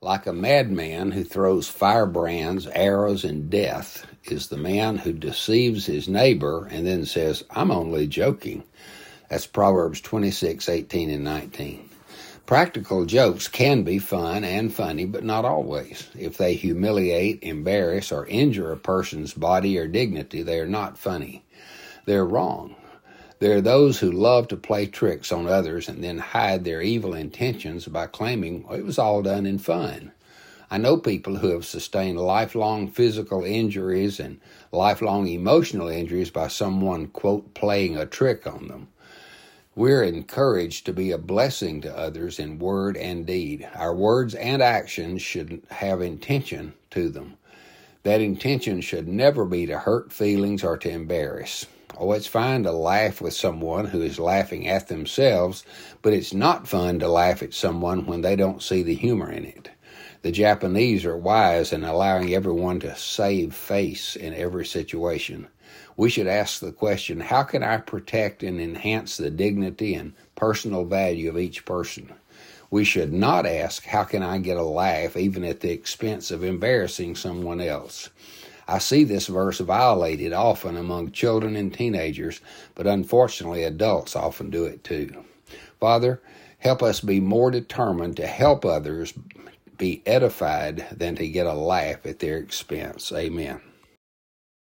Like a madman who throws firebrands, arrows, and death is the man who deceives his neighbor and then says, I'm only joking. That's Proverbs 26, 18, and 19. Practical jokes can be fun and funny, but not always. If they humiliate, embarrass, or injure a person's body or dignity, they are not funny. They're wrong. There are those who love to play tricks on others and then hide their evil intentions by claiming it was all done in fun. I know people who have sustained lifelong physical injuries and lifelong emotional injuries by someone, quote, playing a trick on them. We're encouraged to be a blessing to others in word and deed. Our words and actions should have intention to them. That intention should never be to hurt feelings or to embarrass. Oh, it's fine to laugh with someone who is laughing at themselves, but it's not fun to laugh at someone when they don't see the humor in it. The Japanese are wise in allowing everyone to save face in every situation we should ask the question how can I protect and enhance the dignity and personal value of each person? We should not ask how can I get a laugh even at the expense of embarrassing someone else. I see this verse violated often among children and teenagers, but unfortunately, adults often do it too. Father, help us be more determined to help others be edified than to get a laugh at their expense. Amen.